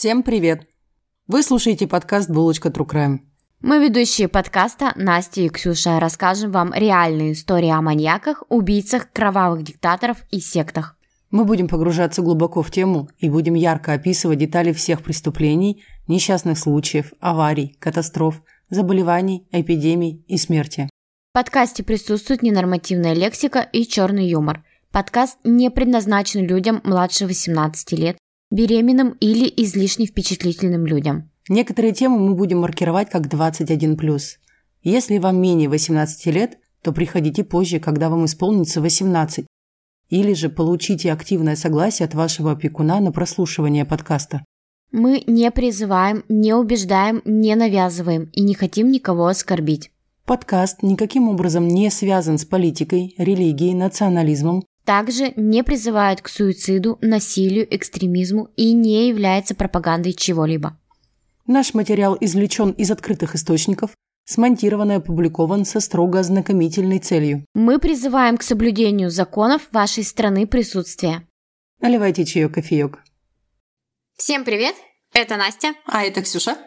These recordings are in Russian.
Всем привет! Вы слушаете подкаст «Булочка True Crime». Мы ведущие подкаста Настя и Ксюша расскажем вам реальные истории о маньяках, убийцах, кровавых диктаторов и сектах. Мы будем погружаться глубоко в тему и будем ярко описывать детали всех преступлений, несчастных случаев, аварий, катастроф, заболеваний, эпидемий и смерти. В подкасте присутствует ненормативная лексика и черный юмор. Подкаст не предназначен людям младше 18 лет, беременным или излишне впечатлительным людям. Некоторые темы мы будем маркировать как 21+. Если вам менее 18 лет, то приходите позже, когда вам исполнится 18. Или же получите активное согласие от вашего опекуна на прослушивание подкаста. Мы не призываем, не убеждаем, не навязываем и не хотим никого оскорбить. Подкаст никаким образом не связан с политикой, религией, национализмом, также не призывает к суициду, насилию, экстремизму и не является пропагандой чего-либо. Наш материал извлечен из открытых источников, смонтирован и опубликован со строго ознакомительной целью. Мы призываем к соблюдению законов вашей страны присутствия. Наливайте чаек, кофеек. Всем привет! Это Настя. А это Ксюша.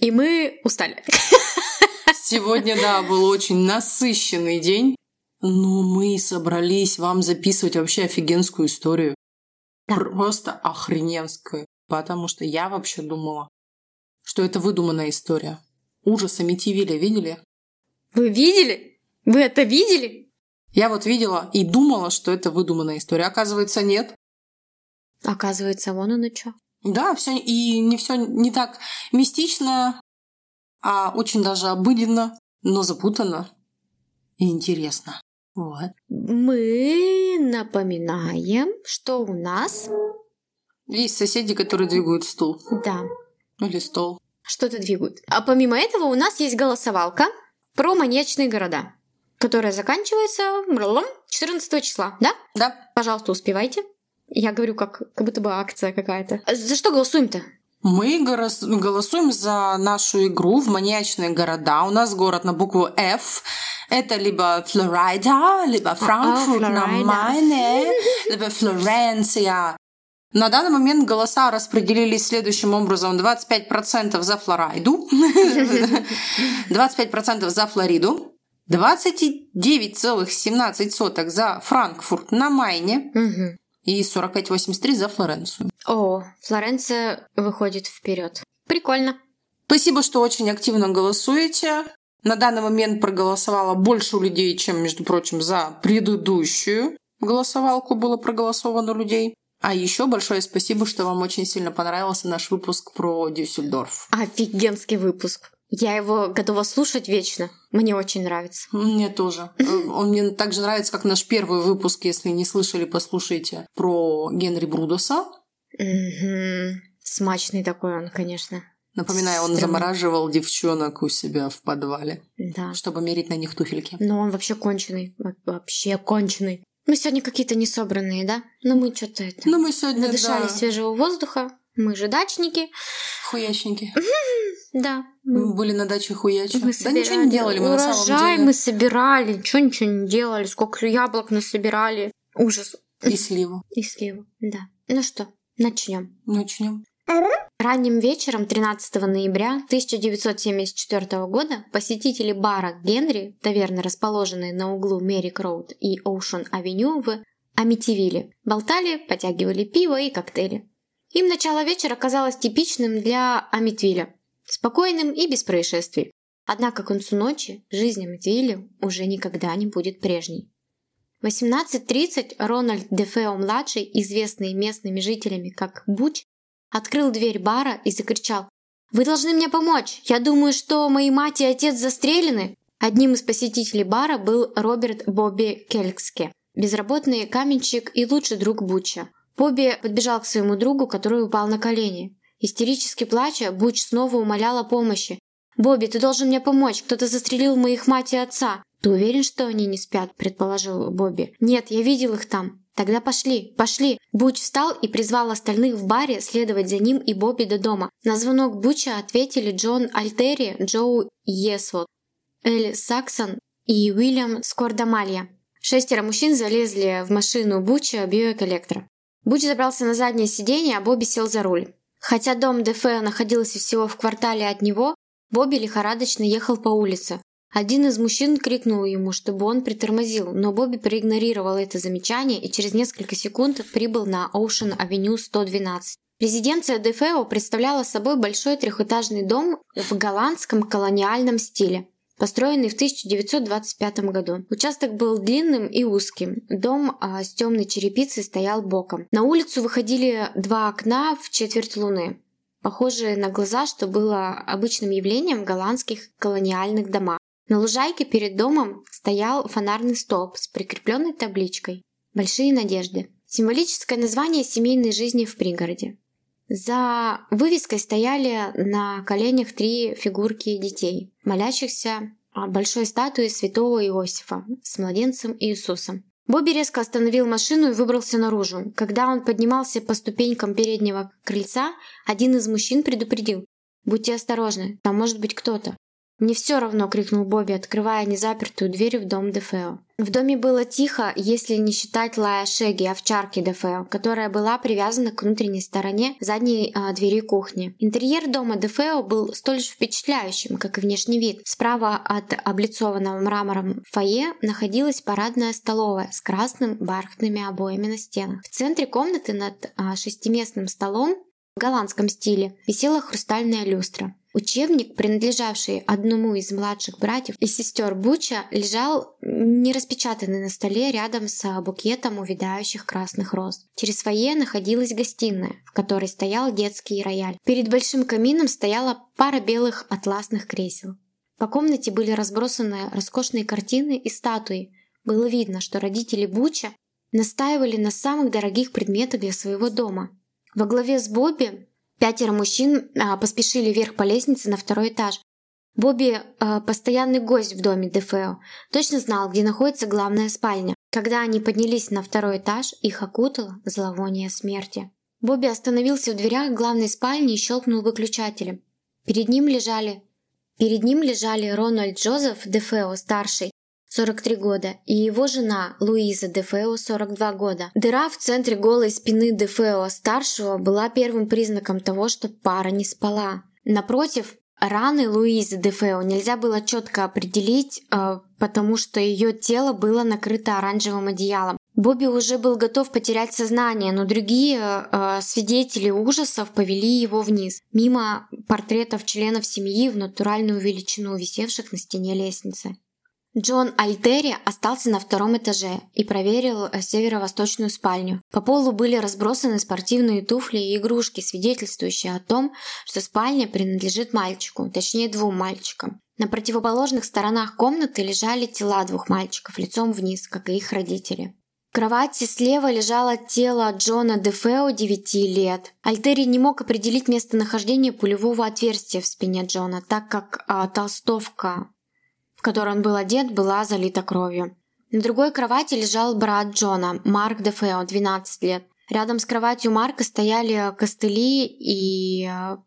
И мы устали. Сегодня, да, был очень насыщенный день. Но мы собрались вам записывать вообще офигенскую историю. Да. Просто охрененскую. Потому что я вообще думала, что это выдуманная история. Ужас Амитивилля видели? Вы видели? Вы это видели? Я вот видела и думала, что это выдуманная история. Оказывается, нет. Оказывается, вон оно что. Да, все и не все не так мистично, а очень даже обыденно, но запутанно и интересно. Вот. Мы напоминаем, что у нас... Есть соседи, которые двигают стул. Да. Или стол. Что-то двигают. А помимо этого у нас есть голосовалка про маньячные города, которая заканчивается 14 числа, да? Да. Пожалуйста, успевайте. Я говорю, как, как будто бы акция какая-то. За что голосуем-то? Мы голосуем за нашу игру в маньячные города. У нас город на букву F. Это либо Флорида, либо Франкфурт на Майне, либо Флоренция. На данный момент голоса распределились следующим образом. 25% за Флориду, 25% за Флориду, 29,17 за Франкфурт на Майне и 45,83 за Флоренцию. О, Флоренция выходит вперед. Прикольно. Спасибо, что очень активно голосуете. На данный момент проголосовало больше людей, чем, между прочим, за предыдущую голосовалку было проголосовано людей. А еще большое спасибо, что вам очень сильно понравился наш выпуск про Дюссельдорф. Офигенский выпуск. Я его готова слушать вечно. Мне очень нравится. Мне тоже. Он мне так же нравится, как наш первый выпуск, если не слышали, послушайте, про Генри Брудоса. Смачный такой он, конечно. Напоминаю, он замораживал девчонок у себя в подвале. Да. Чтобы мерить на них туфельки. Но он вообще конченый. Вообще конченый. Мы сегодня какие-то несобранные, да? Но мы что-то это... Ну, мы сегодня, Надышали да. свежего воздуха. Мы же дачники. Хуячники. Да. Мы были на даче хуячи. Мы да ничего не делали мы Урожай на самом деле. мы собирали. Ничего, ничего не делали. Сколько яблок насобирали. Ужас. И сливу. И сливу, да. Ну что, начнем. Начнем. Ранним вечером 13 ноября 1974 года посетители бара Генри, таверны, расположенной на углу Мерик Роуд и Оушен Авеню в Амитивилле, болтали, потягивали пиво и коктейли. Им начало вечера казалось типичным для Амитвилля, спокойным и без происшествий. Однако к концу ночи жизнь Амитвилля уже никогда не будет прежней. В 18.30 Рональд Дефео-младший, известный местными жителями как Буч, открыл дверь бара и закричал «Вы должны мне помочь! Я думаю, что мои мать и отец застрелены!» Одним из посетителей бара был Роберт Бобби Келькске, безработный каменщик и лучший друг Буча. Бобби подбежал к своему другу, который упал на колени. Истерически плача, Буч снова умолял о помощи. «Бобби, ты должен мне помочь! Кто-то застрелил моих мать и отца!» «Ты уверен, что они не спят?» – предположил Бобби. «Нет, я видел их там». «Тогда пошли, пошли!» Буч встал и призвал остальных в баре следовать за ним и Бобби до дома. На звонок Буча ответили Джон Альтери, Джоу Есвот, Эль Саксон и Уильям Скордамалья. Шестеро мужчин залезли в машину Буча биоэколектора. Буч забрался на заднее сиденье, а Бобби сел за руль. Хотя дом Дефео находился всего в квартале от него, Бобби лихорадочно ехал по улице. Один из мужчин крикнул ему, чтобы он притормозил, но Бобби проигнорировал это замечание и через несколько секунд прибыл на Оушен-авеню 112. Резиденция Дефео представляла собой большой трехэтажный дом в голландском колониальном стиле построенный в 1925 году. Участок был длинным и узким. Дом а, с темной черепицей стоял боком. На улицу выходили два окна в четверть луны, похожие на глаза, что было обычным явлением в голландских колониальных домах. На лужайке перед домом стоял фонарный столб с прикрепленной табличкой «Большие надежды». Символическое название семейной жизни в пригороде. За вывеской стояли на коленях три фигурки детей, молящихся большой статуи святого Иосифа с младенцем Иисусом. Бобби резко остановил машину и выбрался наружу. Когда он поднимался по ступенькам переднего крыльца, один из мужчин предупредил. «Будьте осторожны, там может быть кто-то». «Мне все равно!» — крикнул Бобби, открывая незапертую дверь в дом Дефео. В доме было тихо, если не считать лая Шеги, овчарки Дефео, которая была привязана к внутренней стороне задней а, двери кухни. Интерьер дома Дефео был столь же впечатляющим, как и внешний вид. Справа от облицованного мрамором фойе находилась парадная столовая с красным бархатными обоями на стенах. В центре комнаты над а, шестиместным столом в голландском стиле висела хрустальная люстра. Учебник, принадлежавший одному из младших братьев и сестер Буча, лежал нераспечатанный на столе рядом с букетом увядающих красных роз. Через фойе находилась гостиная, в которой стоял детский рояль. Перед большим камином стояла пара белых атласных кресел. По комнате были разбросаны роскошные картины и статуи. Было видно, что родители Буча настаивали на самых дорогих предметах для своего дома. Во главе с Бобби Пятеро мужчин а, поспешили вверх по лестнице на второй этаж. Бобби а, постоянный гость в доме Дефео, точно знал, где находится главная спальня. Когда они поднялись на второй этаж, их окутало зловоние смерти. Бобби остановился в дверях главной спальни и щелкнул выключателем. Перед ним лежали Перед ним лежали Рональд Джозеф Дефео, старший, 43 года, и его жена Луиза Дефео, 42 года. Дыра в центре голой спины Дефео старшего была первым признаком того, что пара не спала. Напротив, раны Луизы Дефео нельзя было четко определить, э, потому что ее тело было накрыто оранжевым одеялом. Бобби уже был готов потерять сознание, но другие э, свидетели ужасов повели его вниз, мимо портретов членов семьи в натуральную величину, висевших на стене лестницы. Джон Альтери остался на втором этаже и проверил э, северо-восточную спальню. По полу были разбросаны спортивные туфли и игрушки, свидетельствующие о том, что спальня принадлежит мальчику, точнее двум мальчикам. На противоположных сторонах комнаты лежали тела двух мальчиков лицом вниз, как и их родители. В кровати слева лежало тело Джона Дефео 9 лет. Альтери не мог определить местонахождение пулевого отверстия в спине Джона, так как а, толстовка которой он был одет, была залита кровью. На другой кровати лежал брат Джона, Марк Дефео, 12 лет. Рядом с кроватью Марка стояли костыли и э,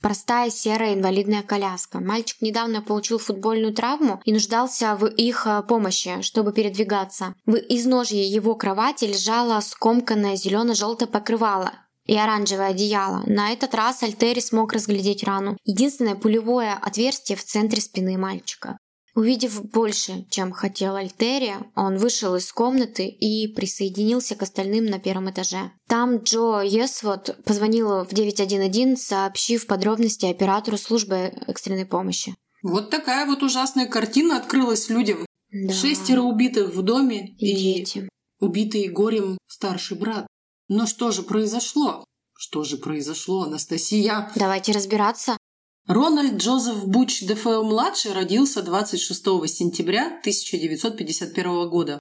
простая серая инвалидная коляска. Мальчик недавно получил футбольную травму и нуждался в их э, помощи, чтобы передвигаться. В изножье его кровати лежало скомканное зелено-желтое покрывало, и оранжевое одеяло. На этот раз Альтери смог разглядеть рану. Единственное пулевое отверстие в центре спины мальчика. Увидев больше, чем хотел Альтерия, он вышел из комнаты и присоединился к остальным на первом этаже. Там Джо Есвот позвонил в 911, сообщив подробности оператору службы экстренной помощи. Вот такая вот ужасная картина открылась людям. Да. Шестеро убитых в доме и, и дети. убитый горем старший брат. Но что же произошло? Что же произошло, Анастасия? Давайте разбираться. Рональд Джозеф Буч Дефео-младший родился 26 сентября 1951 года.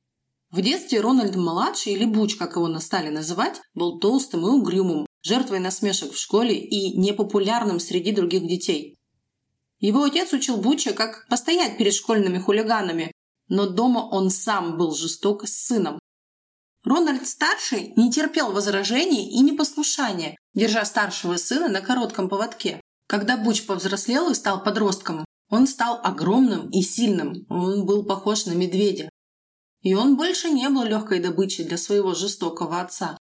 В детстве Рональд-младший, или Буч, как его стали называть, был толстым и угрюмым, жертвой насмешек в школе и непопулярным среди других детей. Его отец учил Буча, как постоять перед школьными хулиганами, но дома он сам был жесток с сыном. Рональд-старший не терпел возражений и непослушания, держа старшего сына на коротком поводке. Когда Буч повзрослел и стал подростком, он стал огромным и сильным, он был похож на медведя. И он больше не был легкой добычей для своего жестокого отца.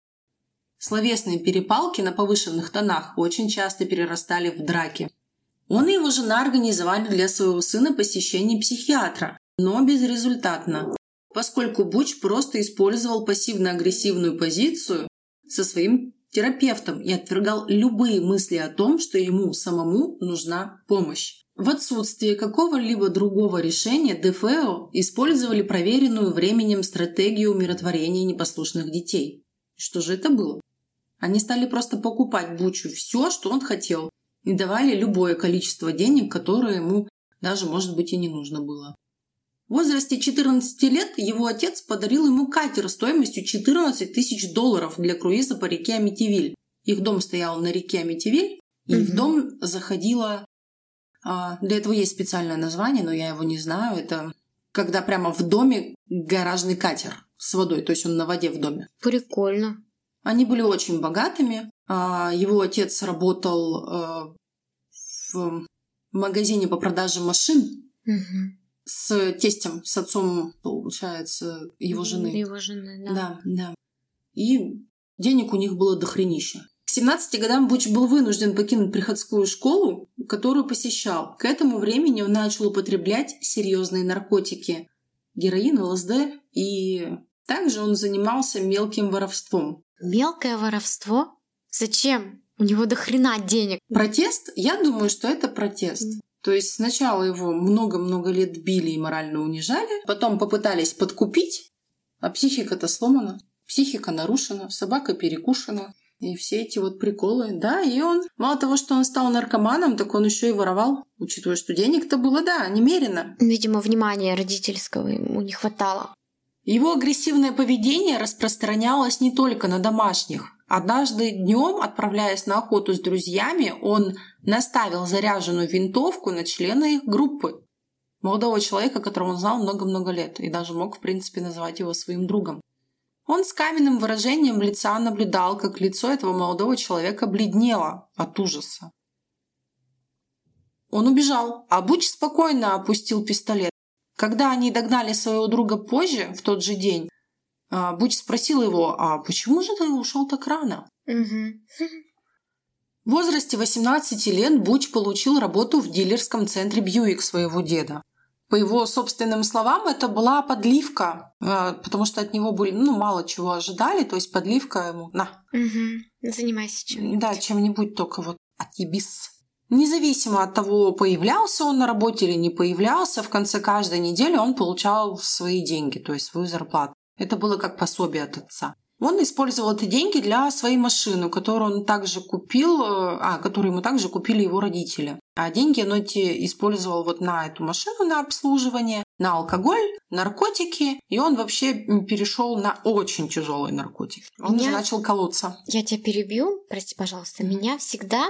Словесные перепалки на повышенных тонах очень часто перерастали в драки. Он и его жена организовали для своего сына посещение психиатра, но безрезультатно, поскольку Буч просто использовал пассивно-агрессивную позицию со своим терапевтом и отвергал любые мысли о том, что ему самому нужна помощь. В отсутствие какого-либо другого решения ДФО использовали проверенную временем стратегию умиротворения непослушных детей. Что же это было? Они стали просто покупать Бучу все, что он хотел, и давали любое количество денег, которое ему даже, может быть, и не нужно было. В возрасте 14 лет его отец подарил ему катер стоимостью 14 тысяч долларов для круиза по реке Амитивиль. Их дом стоял на реке Амитивиль, и угу. в дом заходила... А, для этого есть специальное название, но я его не знаю. Это когда прямо в доме гаражный катер с водой, то есть он на воде в доме. Прикольно. Они были очень богатыми. А, его отец работал э, в магазине по продаже машин угу. С тестем, с отцом, получается, его жены. Его жены, да. Да, да. И денег у них было дохренища. К 17 годам Буч был вынужден покинуть приходскую школу, которую посещал. К этому времени он начал употреблять серьезные наркотики – героин, ЛСД, и также он занимался мелким воровством. Мелкое воровство? Зачем? У него до хрена денег. Протест? Я думаю, что это протест. То есть сначала его много-много лет били и морально унижали, потом попытались подкупить, а психика-то сломана, психика нарушена, собака перекушена. И все эти вот приколы. Да, и он, мало того, что он стал наркоманом, так он еще и воровал, учитывая, что денег-то было, да, немерено. Видимо, внимания родительского ему не хватало. Его агрессивное поведение распространялось не только на домашних. Однажды днем, отправляясь на охоту с друзьями, он наставил заряженную винтовку на члена их группы. Молодого человека, которого он знал много-много лет, и даже мог, в принципе, называть его своим другом. Он с каменным выражением лица наблюдал, как лицо этого молодого человека бледнело от ужаса. Он убежал, а Буч спокойно опустил пистолет. Когда они догнали своего друга позже, в тот же день, Буч спросил его, а почему же ты ушел так рано? В возрасте 18 лет Буч получил работу в дилерском центре Бьюик своего деда. По его собственным словам, это была подливка, а, потому что от него были, ну, мало чего ожидали, то есть подливка ему, на. Угу. Занимайся чем-нибудь. Да, чем-нибудь только вот отъебись. Независимо от того, появлялся он на работе или не появлялся, в конце каждой недели он получал свои деньги, то есть свою зарплату. Это было как пособие от отца. Он использовал эти деньги для своей машины, которую он также купил, э, а, которую ему также купили его родители. А деньги он эти использовал вот на эту машину, на обслуживание, на алкоголь, наркотики, и он вообще перешел на очень тяжелые наркотики. Он Меня... уже начал колоться. Я тебя перебью, прости, пожалуйста. Меня всегда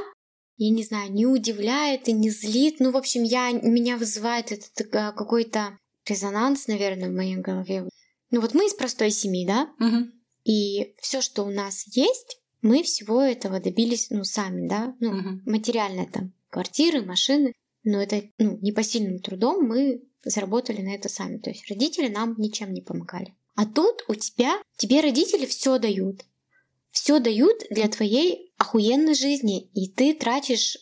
я не знаю, не удивляет и не злит. Ну, в общем, я, меня вызывает этот э, какой-то резонанс, наверное, в моей голове. Ну, вот мы из простой семьи, да? Угу. И все, что у нас есть, мы всего этого добились, ну, сами, да? Ну, угу. материально там, квартиры, машины. Но это, ну, непосильным трудом мы заработали на это сами. То есть родители нам ничем не помогали. А тут у тебя, тебе родители все дают все дают для твоей охуенной жизни, и ты тратишь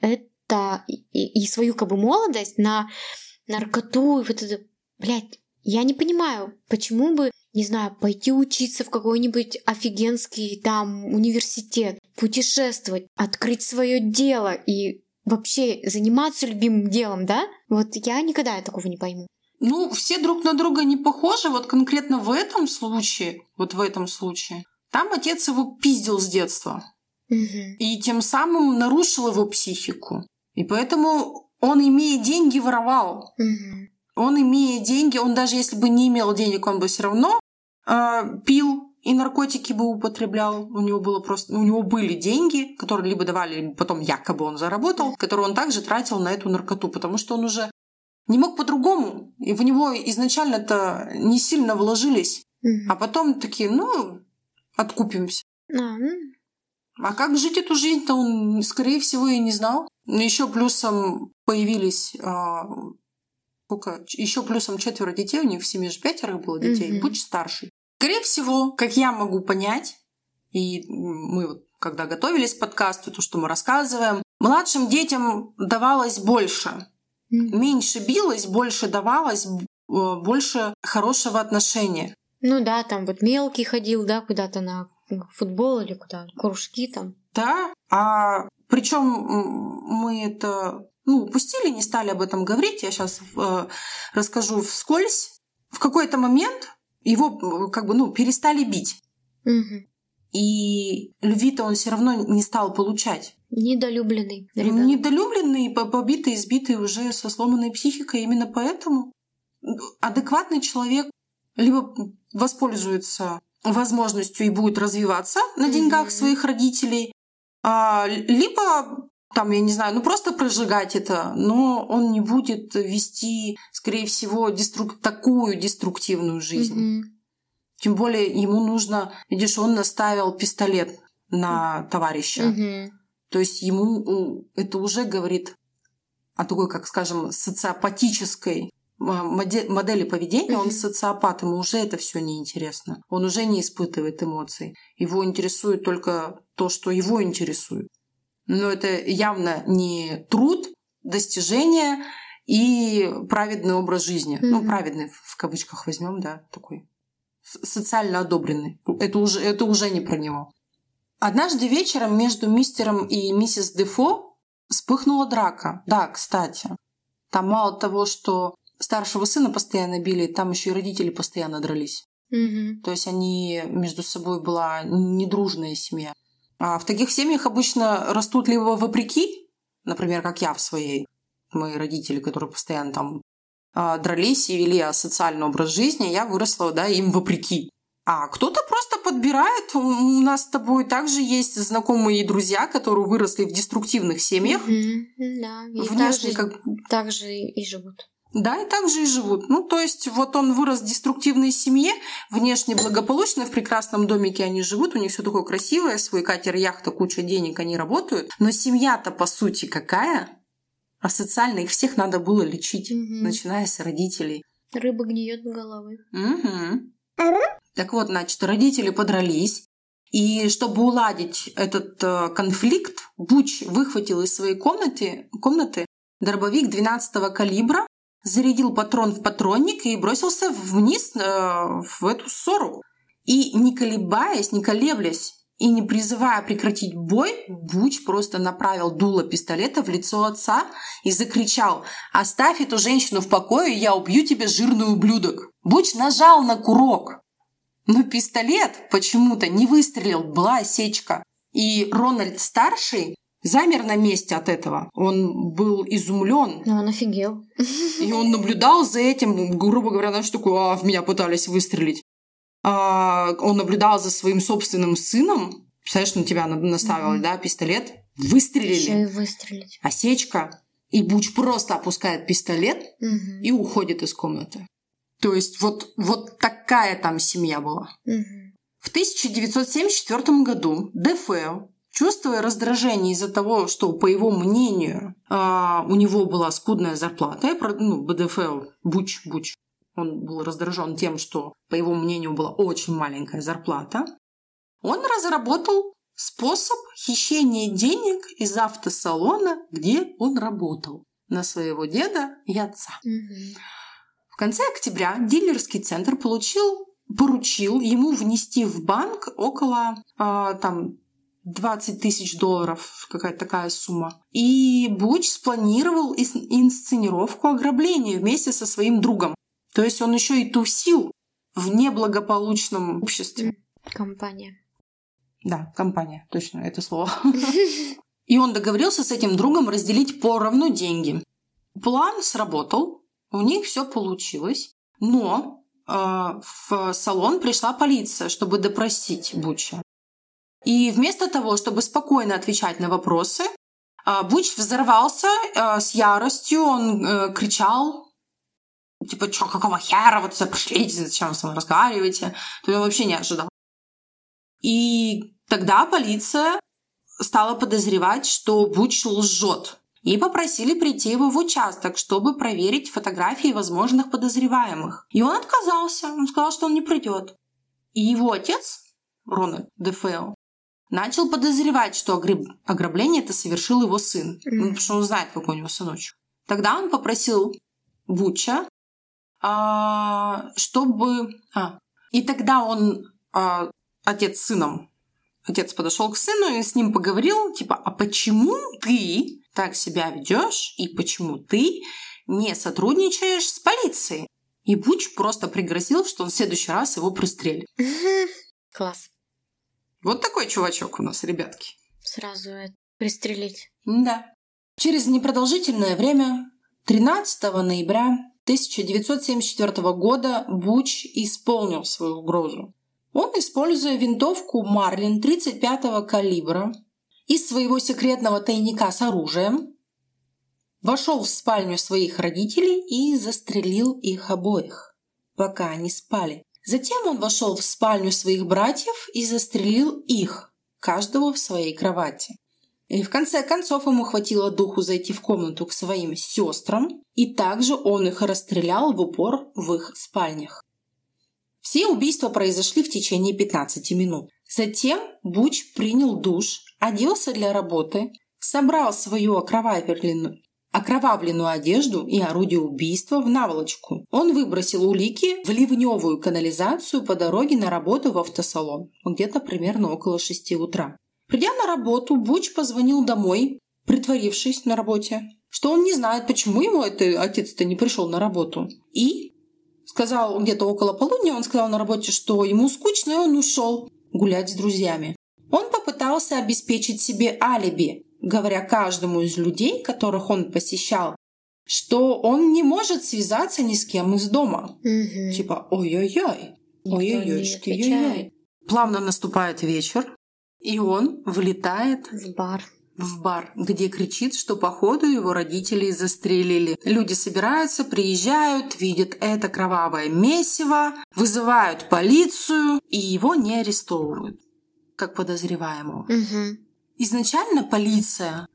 это и, и свою как бы молодость на наркоту и вот это, блядь, я не понимаю, почему бы, не знаю, пойти учиться в какой-нибудь офигенский там университет, путешествовать, открыть свое дело и вообще заниматься любимым делом, да? Вот я никогда такого не пойму. Ну, все друг на друга не похожи, вот конкретно в этом случае, вот в этом случае. Там отец его пиздил с детства. Угу. И тем самым нарушил его психику. И поэтому он, имея деньги, воровал. Угу. Он, имея деньги, он даже если бы не имел денег, он бы все равно э, пил и наркотики бы употреблял. У него было просто, у него были деньги, которые либо давали, либо потом якобы он заработал, которые он также тратил на эту наркоту, потому что он уже не мог по-другому. И в него изначально-то не сильно вложились. Mm-hmm. А потом такие, ну, откупимся. А, а как жить эту жизнь-то он, скорее всего, и не знал. Еще плюсом появились а, сколько? Еще плюсом четверо детей, у них в семье же пятеро было детей, mm-hmm. будь старший. Скорее всего, как я могу понять, и мы вот когда готовились к подкасту, то, что мы рассказываем, младшим детям давалось больше. Меньше билось, больше давалось, больше хорошего отношения. Ну да, там вот мелкий ходил, да, куда-то на футбол или куда, кружки там. Да, а причем мы это ну, упустили, не стали об этом говорить. Я сейчас э, расскажу вскользь. В какой-то момент его как бы ну перестали бить. Угу. И любви-то он все равно не стал получать. Недолюбленный. Ребенок. Недолюбленный, побитый, избитый уже со сломанной психикой. Именно поэтому адекватный человек либо воспользуется возможностью и будет развиваться на деньгах mm-hmm. своих родителей, а, либо там, я не знаю, ну просто прожигать это, но он не будет вести, скорее всего, деструк... такую деструктивную жизнь. Mm-hmm. Тем более ему нужно, видишь, он наставил пистолет на товарища. Mm-hmm. То есть ему это уже говорит о такой, как скажем, социопатической модели поведения, он социопат, ему уже это все неинтересно. Он уже не испытывает эмоций. Его интересует только то, что его интересует. Но это явно не труд, достижение и праведный образ жизни. Mm-hmm. Ну, праведный в кавычках возьмем, да, такой социально одобренный. Это уже, это уже не про него. Однажды вечером между мистером и миссис Дефо вспыхнула драка. Да, кстати. Там мало того, что старшего сына постоянно били, там еще и родители постоянно дрались. Угу. То есть они между собой была недружная семья. А в таких семьях обычно растут либо вопреки, например, как я в своей, мои родители, которые постоянно там а, дрались и вели социальный образ жизни, я выросла, да, им вопреки. А кто-то просто подбирает. У нас с тобой также есть знакомые и друзья, которые выросли в деструктивных семьях. Угу, да, и Внешне так, же, как... так же и живут. Да, и так же и живут. Ну, то есть, вот он вырос в деструктивной семье, внешне благополучно, в прекрасном домике они живут, у них все такое красивое, свой катер, яхта, куча денег, они работают. Но семья-то, по сути, какая? А социально их всех надо было лечить, угу. начиная с родителей. Рыба гниет до головы. Угу. Так вот, значит, родители подрались, и чтобы уладить этот э, конфликт, Буч выхватил из своей комнаты, комнаты дробовик 12 калибра зарядил патрон в патронник и бросился вниз э, в эту ссору. И не колебаясь, не колеблясь и не призывая прекратить бой, Буч просто направил дуло пистолета в лицо отца и закричал «Оставь эту женщину в покое, я убью тебя, жирный ублюдок!» Буч нажал на курок, но пистолет почему-то не выстрелил, была осечка. И Рональд-старший замер на месте от этого. Он был изумлен. Ну, он офигел. И он наблюдал за этим, грубо говоря, на штуку, а в меня пытались выстрелить. А, он наблюдал за своим собственным сыном. Представляешь, на тебя наставили, угу. да, пистолет. Выстрелили. Еще и выстрелить. Осечка. И Буч просто опускает пистолет угу. и уходит из комнаты. То есть вот, вот такая там семья была. Угу. В 1974 году ДФЛ Чувствуя раздражение из-за того, что, по его мнению, а, у него была скудная зарплата, ну, БДФЛ, Буч, Буч, он был раздражен тем, что, по его мнению, была очень маленькая зарплата, он разработал способ хищения денег из автосалона, где он работал, на своего деда и отца. Угу. В конце октября дилерский центр получил поручил ему внести в банк около э, там 20 тысяч долларов, какая-то такая сумма. И Буч спланировал инсценировку ограбления вместе со своим другом. То есть он еще и тусил в неблагополучном обществе. Компания. Да, компания, точно, это слово. И он договорился с этим другом разделить поровну деньги. План сработал, у них все получилось, но э, в салон пришла полиция, чтобы допросить Буча. И вместо того, чтобы спокойно отвечать на вопросы, а, Буч взорвался а, с яростью, он э, кричал, типа, что, какого хера, вот пришлите, зачем вы со мной разговариваете? То он вообще не ожидал. И тогда полиция стала подозревать, что Буч лжет. И попросили прийти его в участок, чтобы проверить фотографии возможных подозреваемых. И он отказался. Он сказал, что он не придет. И его отец, Рональд Дефео, начал подозревать, что ограбление это совершил его сын. Ну, потому что он знает, какой у него сыночек. Тогда он попросил Буча, а, чтобы... А, и тогда он, а, отец с сыном, отец подошел к сыну и с ним поговорил, типа, а почему ты так себя ведешь и почему ты не сотрудничаешь с полицией? И Буч просто пригрозил, что он в следующий раз его пристрелит. Класс. Вот такой чувачок у нас, ребятки. Сразу это пристрелить. Да. Через непродолжительное время, 13 ноября 1974 года, Буч исполнил свою угрозу. Он, используя винтовку Марлин 35-го калибра из своего секретного тайника с оружием, вошел в спальню своих родителей и застрелил их обоих, пока они спали. Затем он вошел в спальню своих братьев и застрелил их, каждого в своей кровати. И в конце концов ему хватило духу зайти в комнату к своим сестрам, и также он их расстрелял в упор в их спальнях. Все убийства произошли в течение 15 минут. Затем Буч принял душ, оделся для работы, собрал свою окровавленную, окровавленную одежду и орудие убийства в наволочку. Он выбросил улики в ливневую канализацию по дороге на работу в автосалон, где-то примерно около 6 утра. Придя на работу, Буч позвонил домой, притворившись на работе, что он не знает, почему его это отец-то не пришел на работу. И сказал где-то около полудня, он сказал на работе, что ему скучно, и он ушел гулять с друзьями. Он попытался обеспечить себе алиби, говоря каждому из людей, которых он посещал, что он не может связаться ни с кем из дома. Угу. Типа ой-ой-ой, ой-ой-ойшки, ой-ой. Плавно наступает вечер, и он влетает в бар в бар, где кричит, что походу его родителей застрелили. Люди собираются, приезжают, видят это кровавое месиво, вызывают полицию, и его не арестовывают как подозреваемого. Угу. Изначально полиция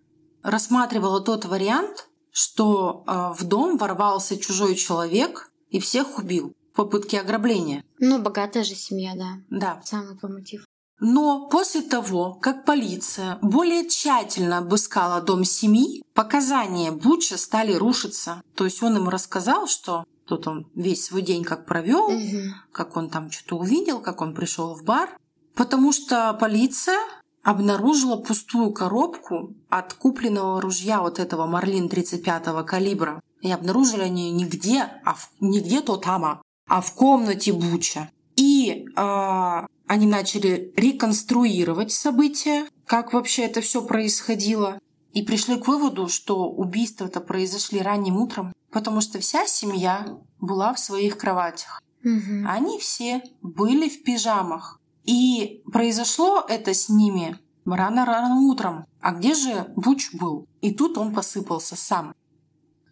рассматривала тот вариант, что э, в дом ворвался чужой человек и всех убил в попытке ограбления. Ну, богатая же семья, да. Да. Самый мотив. Но после того, как полиция более тщательно обыскала дом семьи, показания Буча стали рушиться. То есть он им рассказал, что тут он весь свой день как провел, угу. как он там что-то увидел, как он пришел в бар. Потому что полиция обнаружила пустую коробку от купленного ружья вот этого Марлин 35-го калибра. И обнаружили они нигде, а в, не где-то там, а в комнате Буча. И э, они начали реконструировать события, как вообще это все происходило. И пришли к выводу, что убийства-то произошли ранним утром, потому что вся семья была в своих кроватях. Угу. Они все были в пижамах. И произошло это с ними рано-рано утром. А где же Буч был? И тут он посыпался сам.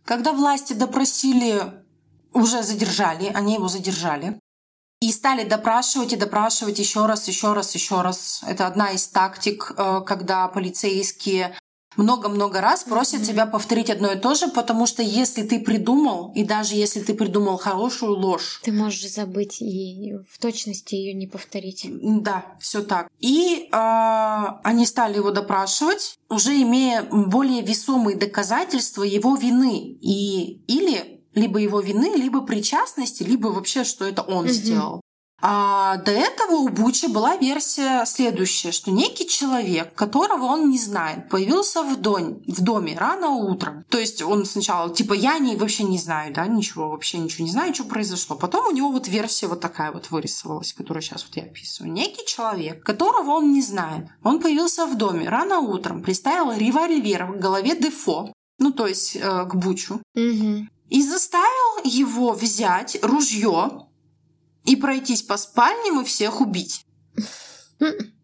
Когда власти допросили, уже задержали, они его задержали, и стали допрашивать и допрашивать еще раз, еще раз, еще раз. Это одна из тактик, э, когда полицейские много-много раз просят mm-hmm. тебя повторить одно и то же, потому что если ты придумал, и даже если ты придумал хорошую ложь, ты можешь забыть и в точности ее не повторить. Да, все так. И э, они стали его допрашивать, уже имея более весомые доказательства его вины и или либо его вины, либо причастности, либо вообще, что это он mm-hmm. сделал. А до этого у Бучи была версия следующая, что некий человек, которого он не знает, появился в, дом, в доме рано утром. То есть он сначала, типа, я не, вообще не знаю, да, ничего, вообще ничего не знаю, что произошло. Потом у него вот версия вот такая вот вырисовалась, которую сейчас вот я описываю. Некий человек, которого он не знает, он появился в доме рано утром, приставил револьвер в голове Дефо, ну, то есть э, к Бучу, угу. и заставил его взять ружье и пройтись по спальням и всех убить.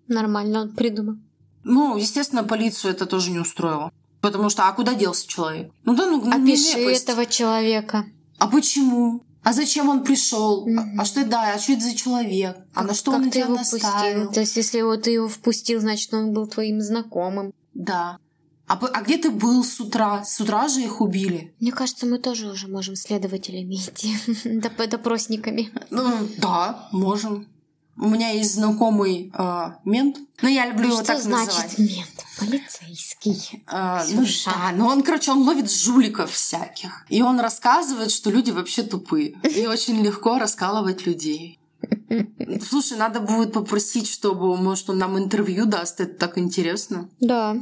Нормально он придумал. Ну, естественно, полицию это тоже не устроило. Потому что, а куда делся человек? Ну да, ну, Опиши нелепость. этого человека. А почему? А зачем он пришел? Mm-hmm. А, а что да? А что это за человек? А на что как он ты тебя его наставил? Впустил? То есть, если вот ты его впустил, значит, он был твоим знакомым. Да. А, а где ты был с утра? С утра же их убили. Мне кажется, мы тоже уже можем следователями идти, допросниками. Ну, да, можем. У меня есть знакомый э, мент, но я люблю его Что так значит называть. мент? Полицейский. А, ну да, но он, короче, он ловит жуликов всяких. И он рассказывает, что люди вообще тупые. И очень легко раскалывать людей. Слушай, надо будет попросить, чтобы, может, он нам интервью даст. Это так интересно. Да.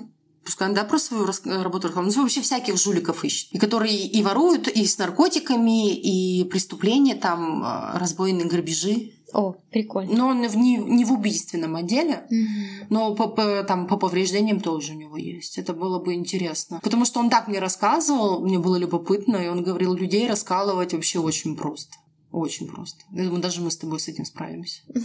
Пускай он, да, про свою рас- работу. Он вообще всяких жуликов ищет. И которые и воруют, и с наркотиками, и преступления, там, а, разбойные грабежи. О, прикольно. Но он в- не, не в убийственном отделе. Мгм. Но по, по- там, по повреждениям тоже у него есть. Это было бы интересно. Потому что он так мне рассказывал, мне было любопытно, и он говорил, людей раскалывать вообще очень просто. Очень просто. Я думаю, даже мы с тобой с этим справимся.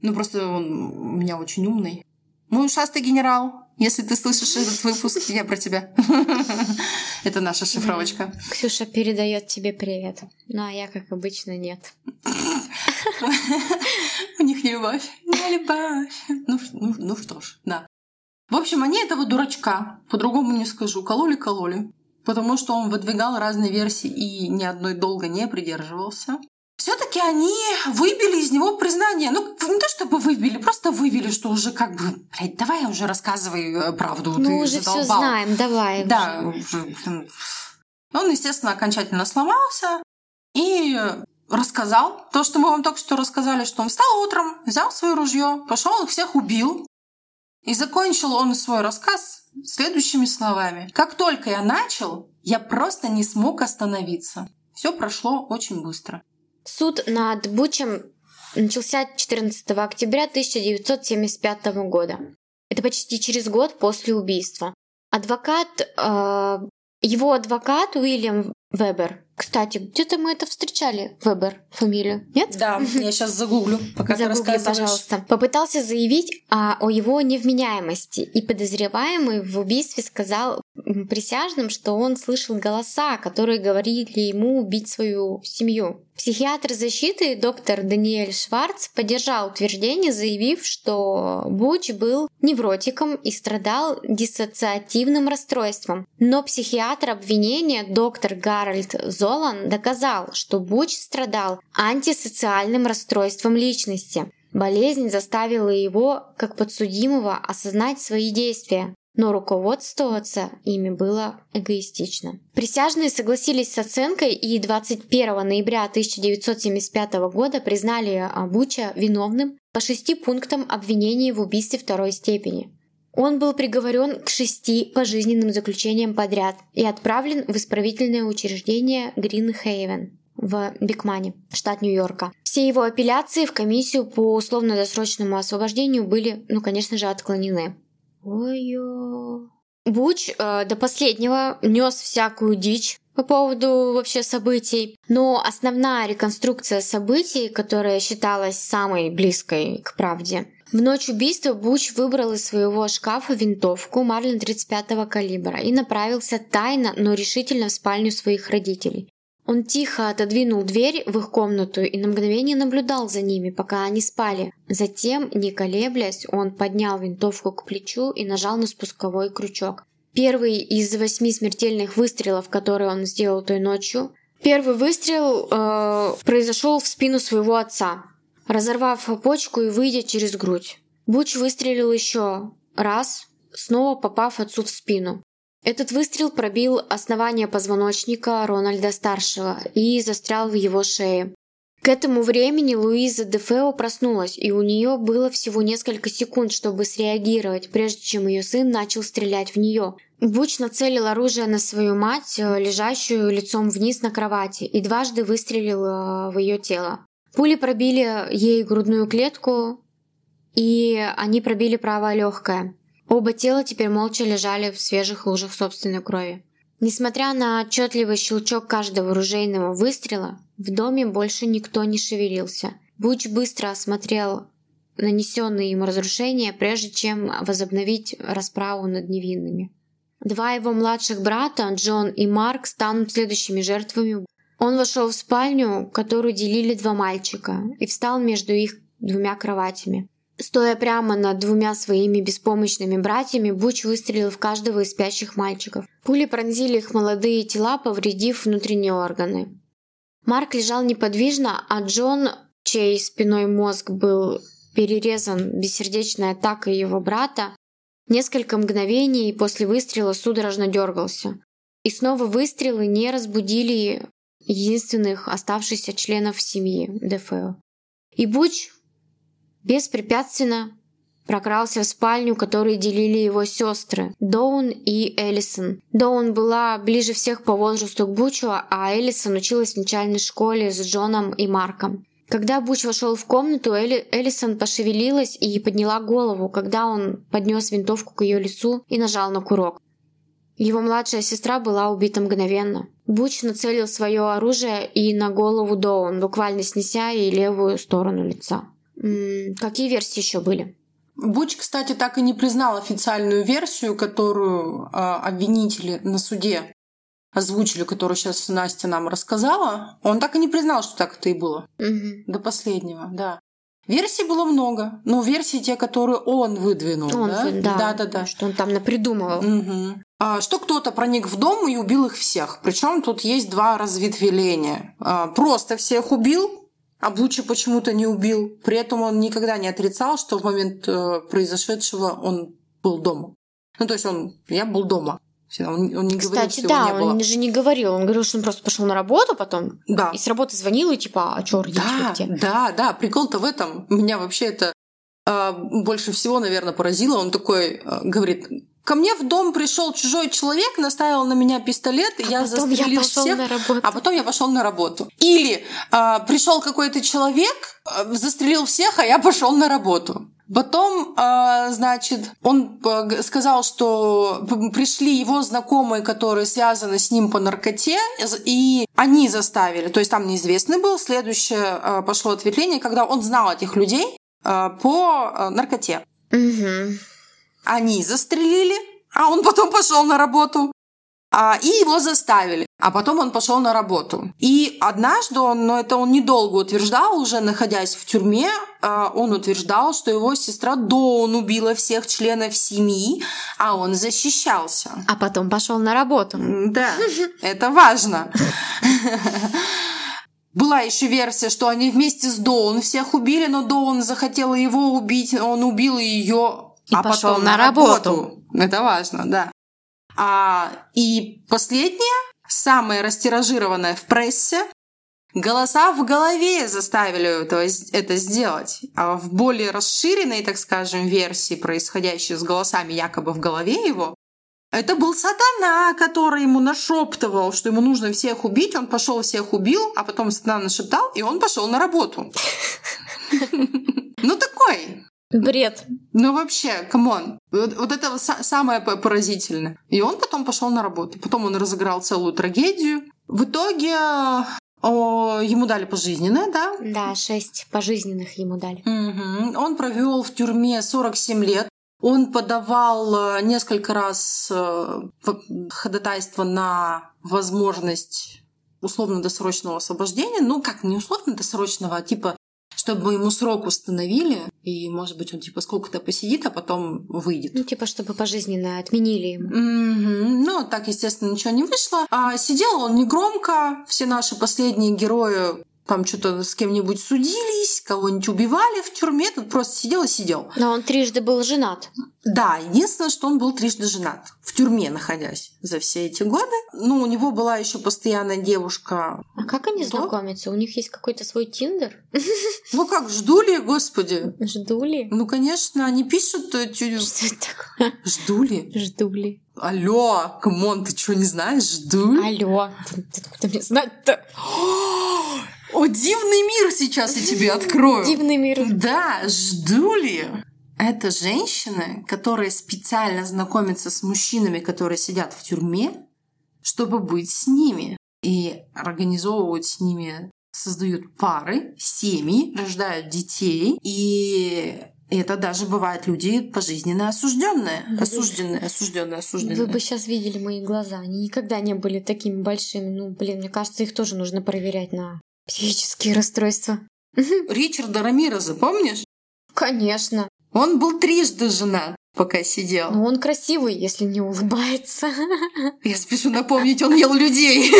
Ну, просто он у меня очень умный. Мой ушастый генерал, если ты слышишь этот выпуск, я про тебя. Это наша шифровочка. Ксюша передает тебе привет. Ну, а я, как обычно, нет. У них не любовь. Не любовь. Ну, ну, ну что ж, да. В общем, они этого дурачка, по-другому не скажу, кололи-кололи. Потому что он выдвигал разные версии и ни одной долго не придерживался. Все-таки они выбили из него признание. Ну, не то чтобы выбили, просто вывели, что уже как бы, блядь, давай уже рассказывай э, правду. Мы Ну, уже все задолбал». знаем, давай. Да, уже. уже, блин. Он, естественно, окончательно сломался и рассказал то, что мы вам только что рассказали, что он встал утром, взял свое ружье, пошел их всех убил. И закончил он свой рассказ следующими словами. Как только я начал, я просто не смог остановиться. Все прошло очень быстро. Суд над Бучем начался 14 октября 1975 года. Это почти через год после убийства. Адвокат, э, его адвокат Уильям Вебер, кстати, где-то мы это встречали, Вебер, фамилию, нет? Да, я сейчас загуглю, пока ты Загугли, рассказываешь. пожалуйста. Попытался заявить а, о его невменяемости, и подозреваемый в убийстве сказал присяжным, что он слышал голоса, которые говорили ему убить свою семью. Психиатр защиты доктор Даниэль Шварц поддержал утверждение, заявив, что Буч был невротиком и страдал диссоциативным расстройством. Но психиатр обвинения доктор Гарольд Золан доказал, что Буч страдал антисоциальным расстройством личности. Болезнь заставила его, как подсудимого, осознать свои действия, но руководствоваться ими было эгоистично. Присяжные согласились с оценкой и 21 ноября 1975 года признали а, Буча виновным по шести пунктам обвинения в убийстве второй степени. Он был приговорен к шести пожизненным заключениям подряд и отправлен в исправительное учреждение Гринхейвен в Бикмане, штат Нью-Йорка. Все его апелляции в комиссию по условно-досрочному освобождению были, ну, конечно же, отклонены. Ой-ё. Буч э, до последнего нес всякую дичь по поводу вообще событий, но основная реконструкция событий, которая считалась самой близкой к правде, в ночь убийства Буч выбрал из своего шкафа винтовку Марлин 35-го калибра и направился тайно, но решительно в спальню своих родителей. Он тихо отодвинул дверь в их комнату и на мгновение наблюдал за ними, пока они спали. Затем, не колеблясь, он поднял винтовку к плечу и нажал на спусковой крючок. Первый из восьми смертельных выстрелов, которые он сделал той ночью, первый выстрел э, произошел в спину своего отца, разорвав почку и выйдя через грудь. Буч выстрелил еще раз, снова попав отцу в спину. Этот выстрел пробил основание позвоночника Рональда-старшего и застрял в его шее. К этому времени Луиза Дефео проснулась, и у нее было всего несколько секунд, чтобы среагировать, прежде чем ее сын начал стрелять в нее. Буч нацелил оружие на свою мать, э, лежащую лицом вниз на кровати, и дважды выстрелил э, в ее тело. Пули пробили ей грудную клетку, и они пробили правое легкое. Оба тела теперь молча лежали в свежих лужах собственной крови. Несмотря на отчетливый щелчок каждого ружейного выстрела, в доме больше никто не шевелился. Буч быстро осмотрел нанесенные ему разрушения, прежде чем возобновить расправу над невинными. Два его младших брата, Джон и Марк, станут следующими жертвами. Он вошел в спальню, которую делили два мальчика, и встал между их двумя кроватями. Стоя прямо над двумя своими беспомощными братьями, Буч выстрелил в каждого из спящих мальчиков. Пули пронзили их молодые тела, повредив внутренние органы. Марк лежал неподвижно, а Джон чей спиной мозг был перерезан бессердечной атакой его брата, несколько мгновений после выстрела судорожно дергался. И снова выстрелы не разбудили единственных оставшихся членов семьи ДФО. И Буч беспрепятственно прокрался в спальню, которую делили его сестры Доун и Эллисон. Доун была ближе всех по возрасту к Бучу, а Эллисон училась в начальной школе с Джоном и Марком. Когда Буч вошел в комнату, Элли, Эллисон пошевелилась и подняла голову, когда он поднес винтовку к ее лицу и нажал на курок. Его младшая сестра была убита мгновенно. Буч нацелил свое оружие и на голову Доун, буквально снеся ей левую сторону лица. М-м, какие версии еще были? Буч, кстати, так и не признал официальную версию, которую э, обвинители на суде озвучили, которую сейчас Настя нам рассказала. Он так и не признал, что так это и было. Угу. До последнего, да. Версий было много, но версии те, которые он выдвинул, Он, да? да, да, да, да. Что он там напридумывал. Мгм. А, что кто-то проник в дом и убил их всех. Причем тут есть два разветвления. А, просто всех убил, а Буча почему-то не убил. При этом он никогда не отрицал, что в момент э, произошедшего он был дома. Ну, то есть он, я был дома. Он, он не говорил, Кстати, что его да, не было. он же не говорил. Он говорил, что он просто пошел на работу потом. Да. И с работы звонил, и типа, а чё, Да, где? да, да. Прикол-то в этом. Меня вообще это а, больше всего, наверное, поразило. Он такой а, говорит: Ко мне в дом пришел чужой человек, наставил на меня пистолет, и А я застрелил я всех, на работу. а потом я пошел на работу. Или а, пришел какой-то человек, а, застрелил всех, а я пошел на работу. Потом, а, значит, он сказал, что пришли его знакомые, которые связаны с ним по наркоте, и они заставили. То есть там неизвестный был. Следующее пошло ответвление, когда он знал этих людей по наркоте. Мгм. Они застрелили, а он потом пошел на работу. А, и его заставили. А потом он пошел на работу. И однажды он, но это он недолго утверждал, уже находясь в тюрьме, а, он утверждал, что его сестра Доун убила всех членов семьи, а он защищался. А потом пошел на работу. Да, это важно. Была еще версия, что они вместе с Доун всех убили, но Доун захотела его убить, он убил ее, И а пошел потом на работу. Это важно, да. А, и последнее, самое растиражированное в прессе, голоса в голове заставили этого, это сделать. А в более расширенной, так скажем, версии, происходящей с голосами якобы в голове его, это был сатана, который ему нашептывал, что ему нужно всех убить. Он пошел всех убил, а потом сатана нашептал, и он пошел на работу. Ну такой. Бред. Ну вообще, come on. Вот, вот это самое по- поразительное. И он потом пошел на работу. Потом он разыграл целую трагедию. В итоге о, ему дали пожизненное, да? Да, шесть пожизненных ему дали. Мгм. Он провел в тюрьме 47 лет. Он подавал э, несколько раз э, ходатайство на возможность условно-досрочного освобождения. Ну, как не условно-досрочного, а типа, чтобы ему срок установили, и, может быть, он типа сколько-то посидит, а потом выйдет. Ну, типа, чтобы пожизненно отменили ему. Мгм. Ну, так, естественно, ничего не вышло. А сидел он негромко. Все наши последние герои там что-то с кем-нибудь судились, кого-нибудь убивали в тюрьме. Тут просто сидел и сидел. Но он трижды был женат. Да, единственное, что он был трижды женат, в тюрьме находясь за все эти годы. Ну, у него была еще постоянная девушка. А как они Да. знакомятся? У них есть какой-то свой тиндер? Ну, как ждули, господи. Ждули? Ну, конечно, они пишут Что это такое? ждули. Ждули. Алло, come on, ты что, не знаешь? Ждуль? Алло. Ты откуда мне знать-то? О, дивный мир сейчас я тебе открою. Дивный мир. Да, ждули. Это женщины, которые специально знакомятся с мужчинами, которые сидят в тюрьме, чтобы быть с ними. И организовывают с ними, создают пары, семьи, рождают детей. И это даже бывают люди пожизненно осужденные. Вы бы- Осужденные, осужденные, Вы осужденные. бы сейчас видели мои глаза. Они никогда не были такими большими. Ну, блин, мне кажется, их тоже нужно проверять на психические расстройства. Ричарда Рамиреза, помнишь? Конечно. Он был трижды женат, пока сидел. Но он красивый, если не улыбается. Я спешу напомнить, он ел людей.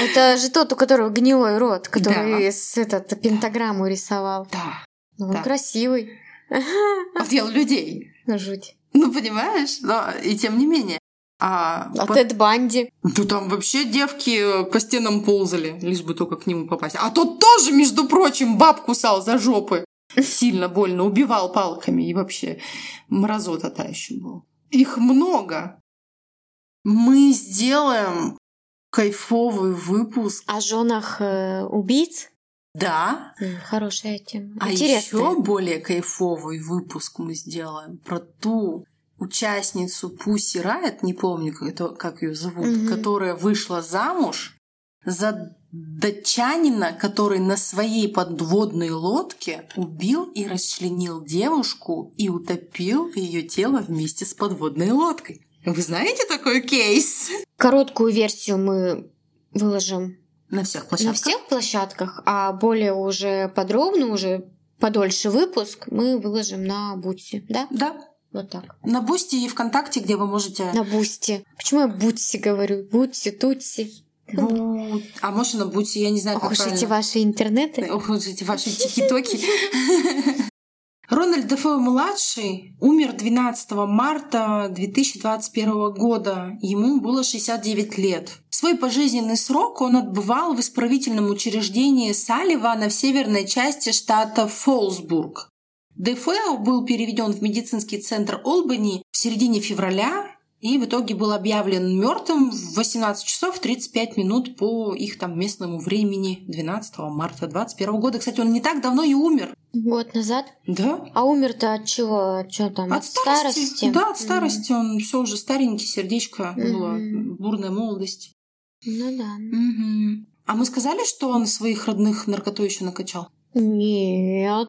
Это же тот, у которого гнилой рот, который Да. с этот пентаграмму рисовал. Да. Ну, он Да. красивый. Отъел людей. Жуть. Ну, понимаешь? Но и тем не менее. А, А по- Тед Банди. Да там вообще девки по стенам ползали, лишь бы только к нему попасть. А тот тоже, между прочим, баб кусал за жопы. Сильно больно, убивал палками. И вообще мразота та еще был. Их много. Мы сделаем кайфовый выпуск. О женах э, убийц. Да. Хорошая тема. А Интересно. еще более кайфовый выпуск мы сделаем про ту участницу Пусси Райт, не помню, как, ее зовут, Мгм. которая вышла замуж за датчанина, который на своей подводной лодке убил и расчленил девушку и утопил ее тело вместе с подводной лодкой. Вы знаете такой кейс? Короткую версию мы выложим На всех на площадках. всех площадках, а более уже подробно, уже подольше выпуск мы выложим на Бутси, да? Да. Вот так. На Бусти и ВКонтакте, где вы можете... На Бусти. Почему я Бутси говорю? Бутси, Тутси. Бу- А может на Бусти, я не знаю, Ох как уж правильно. эти ваши интернеты. Ох уж эти ваши тики-токи. Рональд Дефео-младший умер 12 марта 2021 года. Ему было 69 лет. Свой пожизненный срок он отбывал в исправительном учреждении Салливана в северной части штата Фолсбург. Дефео был переведен в медицинский центр Олбани в середине февраля и в итоге был объявлен мертвым в 18 часов 35 минут по их там местному времени 12 марта 2021 года. Кстати, он не так давно и умер. Год назад. Да? А умер-то от чего? Что там? От старости. Да, от старости. Он все уже старенький, сердечко было, Мгм. бурная молодость. Ну да. Мгм. А мы сказали, что он своих родных наркотой еще накачал? Нет,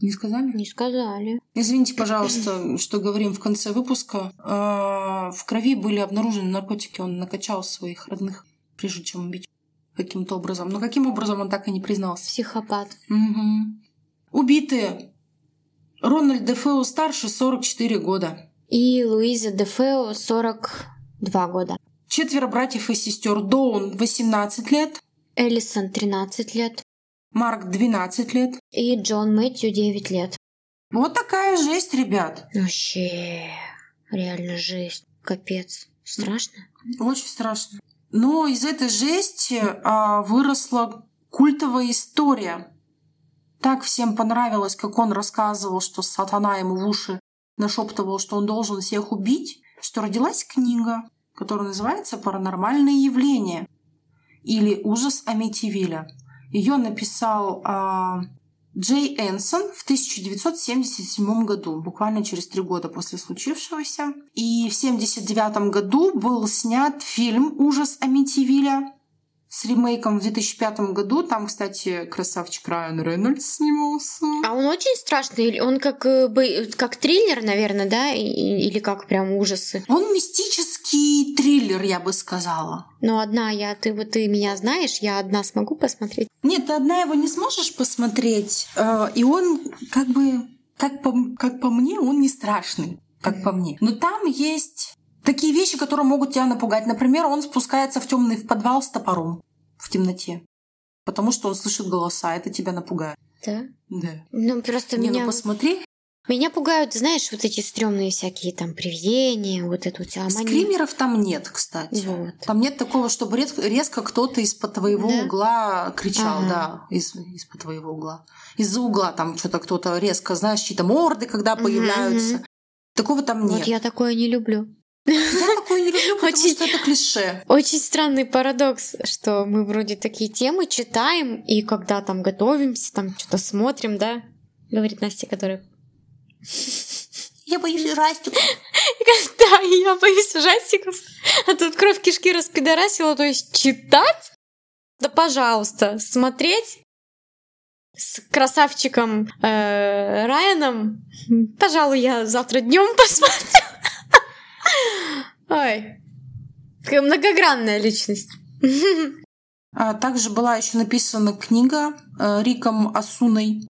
Не сказали? не сказали. Извините, пожалуйста, что говорим в конце выпуска. А, В крови были обнаружены наркотики, он накачал своих родных, прежде чем убить каким-то образом. Но каким образом он так и не признался. Психопат. Мгм. Убитые. Рональд Дефео старше 44 года. И Луиза Дефео 42 года. Четверо братьев и сестер. Доун 18 лет, Эллисон 13 лет. Марк 12 лет. И Джон Мэтью 9 лет. Вот такая жесть, ребят. Вообще, реально жесть. Капец. Страшно. Очень страшно. Но из этой жести а, выросла культовая история. Так всем понравилось, как он рассказывал, что сатана ему в уши нашептывал, что он должен всех убить, что родилась книга, которая называется «Паранормальные явления» или «Ужас Амитивилля». Ее написал а, Джей Энсон в 1977 году, буквально через три года после случившегося. И в 1979 году был снят фильм «Ужас Амитивилля» с ремейком в 2005 году. Там, кстати, красавчик Райан Рейнольдс снимался. А он очень страшный? Или Он как, э, бы- как триллер, наверное, да? Или как прям ужасы? Он мистический триллер, я бы сказала. Но одна я, ты вот ты меня знаешь, я одна смогу посмотреть. Нет, ты одна его не сможешь посмотреть. э, И он как бы, как по, как по мне, он не страшный, как по мне. Но там есть такие вещи, которые могут тебя напугать. Например, он спускается в темный подвал с топором в темноте. Потому что он слышит голоса, это тебя напугает. Да? Да. Ну, просто Не, меня... ну посмотри. Меня пугают, знаешь, вот эти стрёмные всякие там привидения, вот это вот амани- Скримеров там нет, кстати. Вот. Там нет такого, чтобы рез- резко кто-то из-под твоего Да? угла кричал, Ага. да, из, из-под твоего угла. Из-за угла там что-то кто-то резко, знаешь, чьи-то морды, когда появляются. мгм. Такого там нет. Вот я такое не люблю. Я такое не люблю, потому Очень- что это клише. Очень странный парадокс, что мы вроде такие темы читаем, и когда там готовимся, там что-то смотрим, да? Говорит Настя, которая... Я боюсь ужастиков. Да, я боюсь ужастиков. А тут кровь кишки распидорасила, то есть читать? Да пожалуйста, смотреть с красавчиком э, Райаном. Пожалуй, я завтра днем посмотрю. Ой, какая многогранная личность. А также была еще написана книга э, Риком Асуной,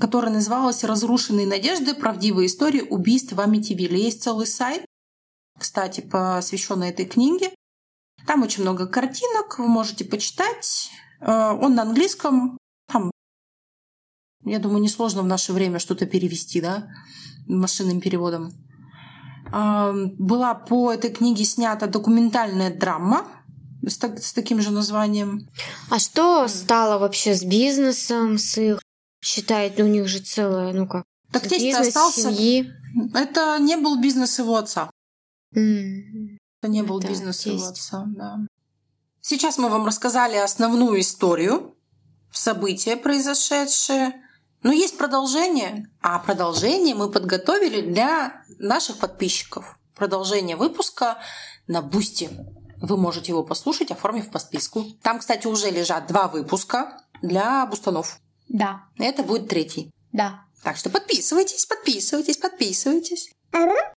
которая называлась «Разрушенные надежды. Правдивые истории убийств в Амитивилле». Есть целый сайт, кстати, посвященный этой книге. Там очень много картинок, вы можете почитать. Э, он на английском. Там, я думаю, несложно в наше время что-то перевести, да, машинным переводом. Была по этой книге снята документальная драма с, так, с таким же названием. А что стало вообще с бизнесом, с их считает, у них же целое, ну как, Так тесть остался. семьи. Это не был бизнес его отца. М. Это не был Это бизнес его тесть. отца, да. Сейчас мы вам рассказали основную историю, события, произошедшие. Но есть продолжение. А продолжение мы подготовили для наших подписчиков. Продолжение выпуска на Бусти. Вы можете его послушать, оформив подписку. Там, кстати, уже лежат два выпуска для бустанов. Да, Это будет третий. да. Так что подписывайтесь, подписывайтесь, подписывайтесь.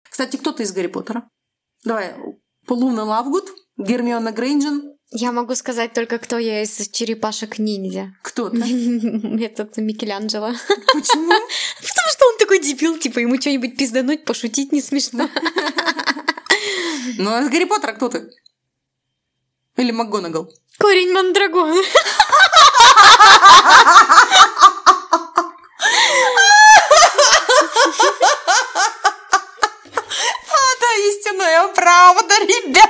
Кстати, кто ты из Гарри Поттера? Давай, Луна Лавгуд, Гермиона Грейнджер. Я могу сказать только, кто я из черепашек ниндзя. Кто ты? Этот Микеланджело. Почему? Потому что он такой дебил, типа ему что-нибудь пиздануть, пошутить не смешно. Ну, а из Гарри Поттера кто ты? Или МакГонагал? Корень мандрагона. Это истинная правда, ребят!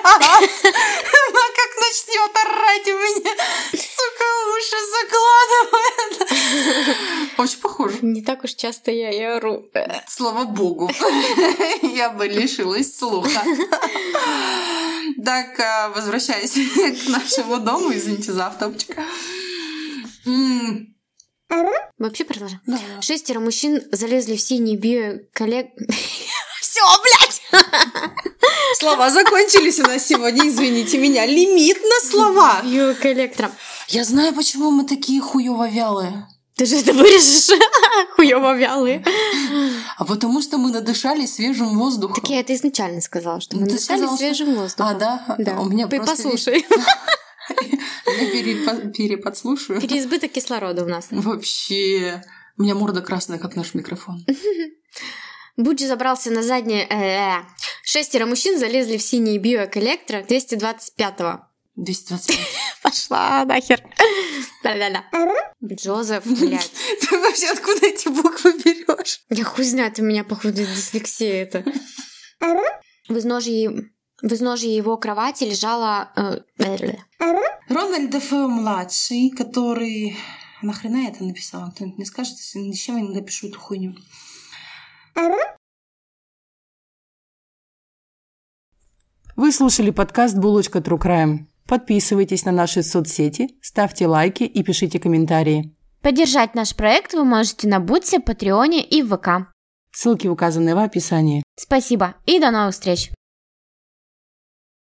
Начнет орать у меня, сука, уши закладывает. Очень похоже. Не так уж часто я и ору. Слава богу, я бы лишилась слуха. Так, а, возвращаясь к нашему дому, извините за автопчик. Вообще продолжим. да. Шестеро мужчин залезли в синий биоколлег... Все, блядь! Слова закончились у нас сегодня, извините меня. Лимит на слова. Биоколлектором. Я знаю, почему мы такие хуёво вялые. Ты же это вырежешь. Хуёво вялые. А потому что мы надышались свежим воздухом. Так я это изначально сказала, что мы Ну, ты дышали сказала, свежим воздухом. А, да? Да. У меня Ты просто... послушай. Я перепо- переподслушаю. Переизбыток кислорода у нас. Вообще. У меня морда красная, как наш микрофон. Буджи забрался на заднее... э, Шестеро мужчин залезли в синий биоколлектор 225-го. 225. Пошла нахер. Да-да-да. Джозеф, блядь. Ты вообще откуда эти буквы берешь? Я хуй знает, у меня, походу, дислексия это. В изножье, в изножье его кровати лежала... э, э, Рональд Дефео младший, который... Нахрена я это написала? Кто-нибудь мне скажет, зачем я иногда пишу эту хуйню? Вы слушали подкаст «Булочка True Crime». Подписывайтесь на наши соцсети, ставьте лайки и пишите комментарии. Поддержать наш проект вы можете на Бутсе, Патреоне и в ВК. Ссылки указаны в описании. Спасибо и до новых встреч!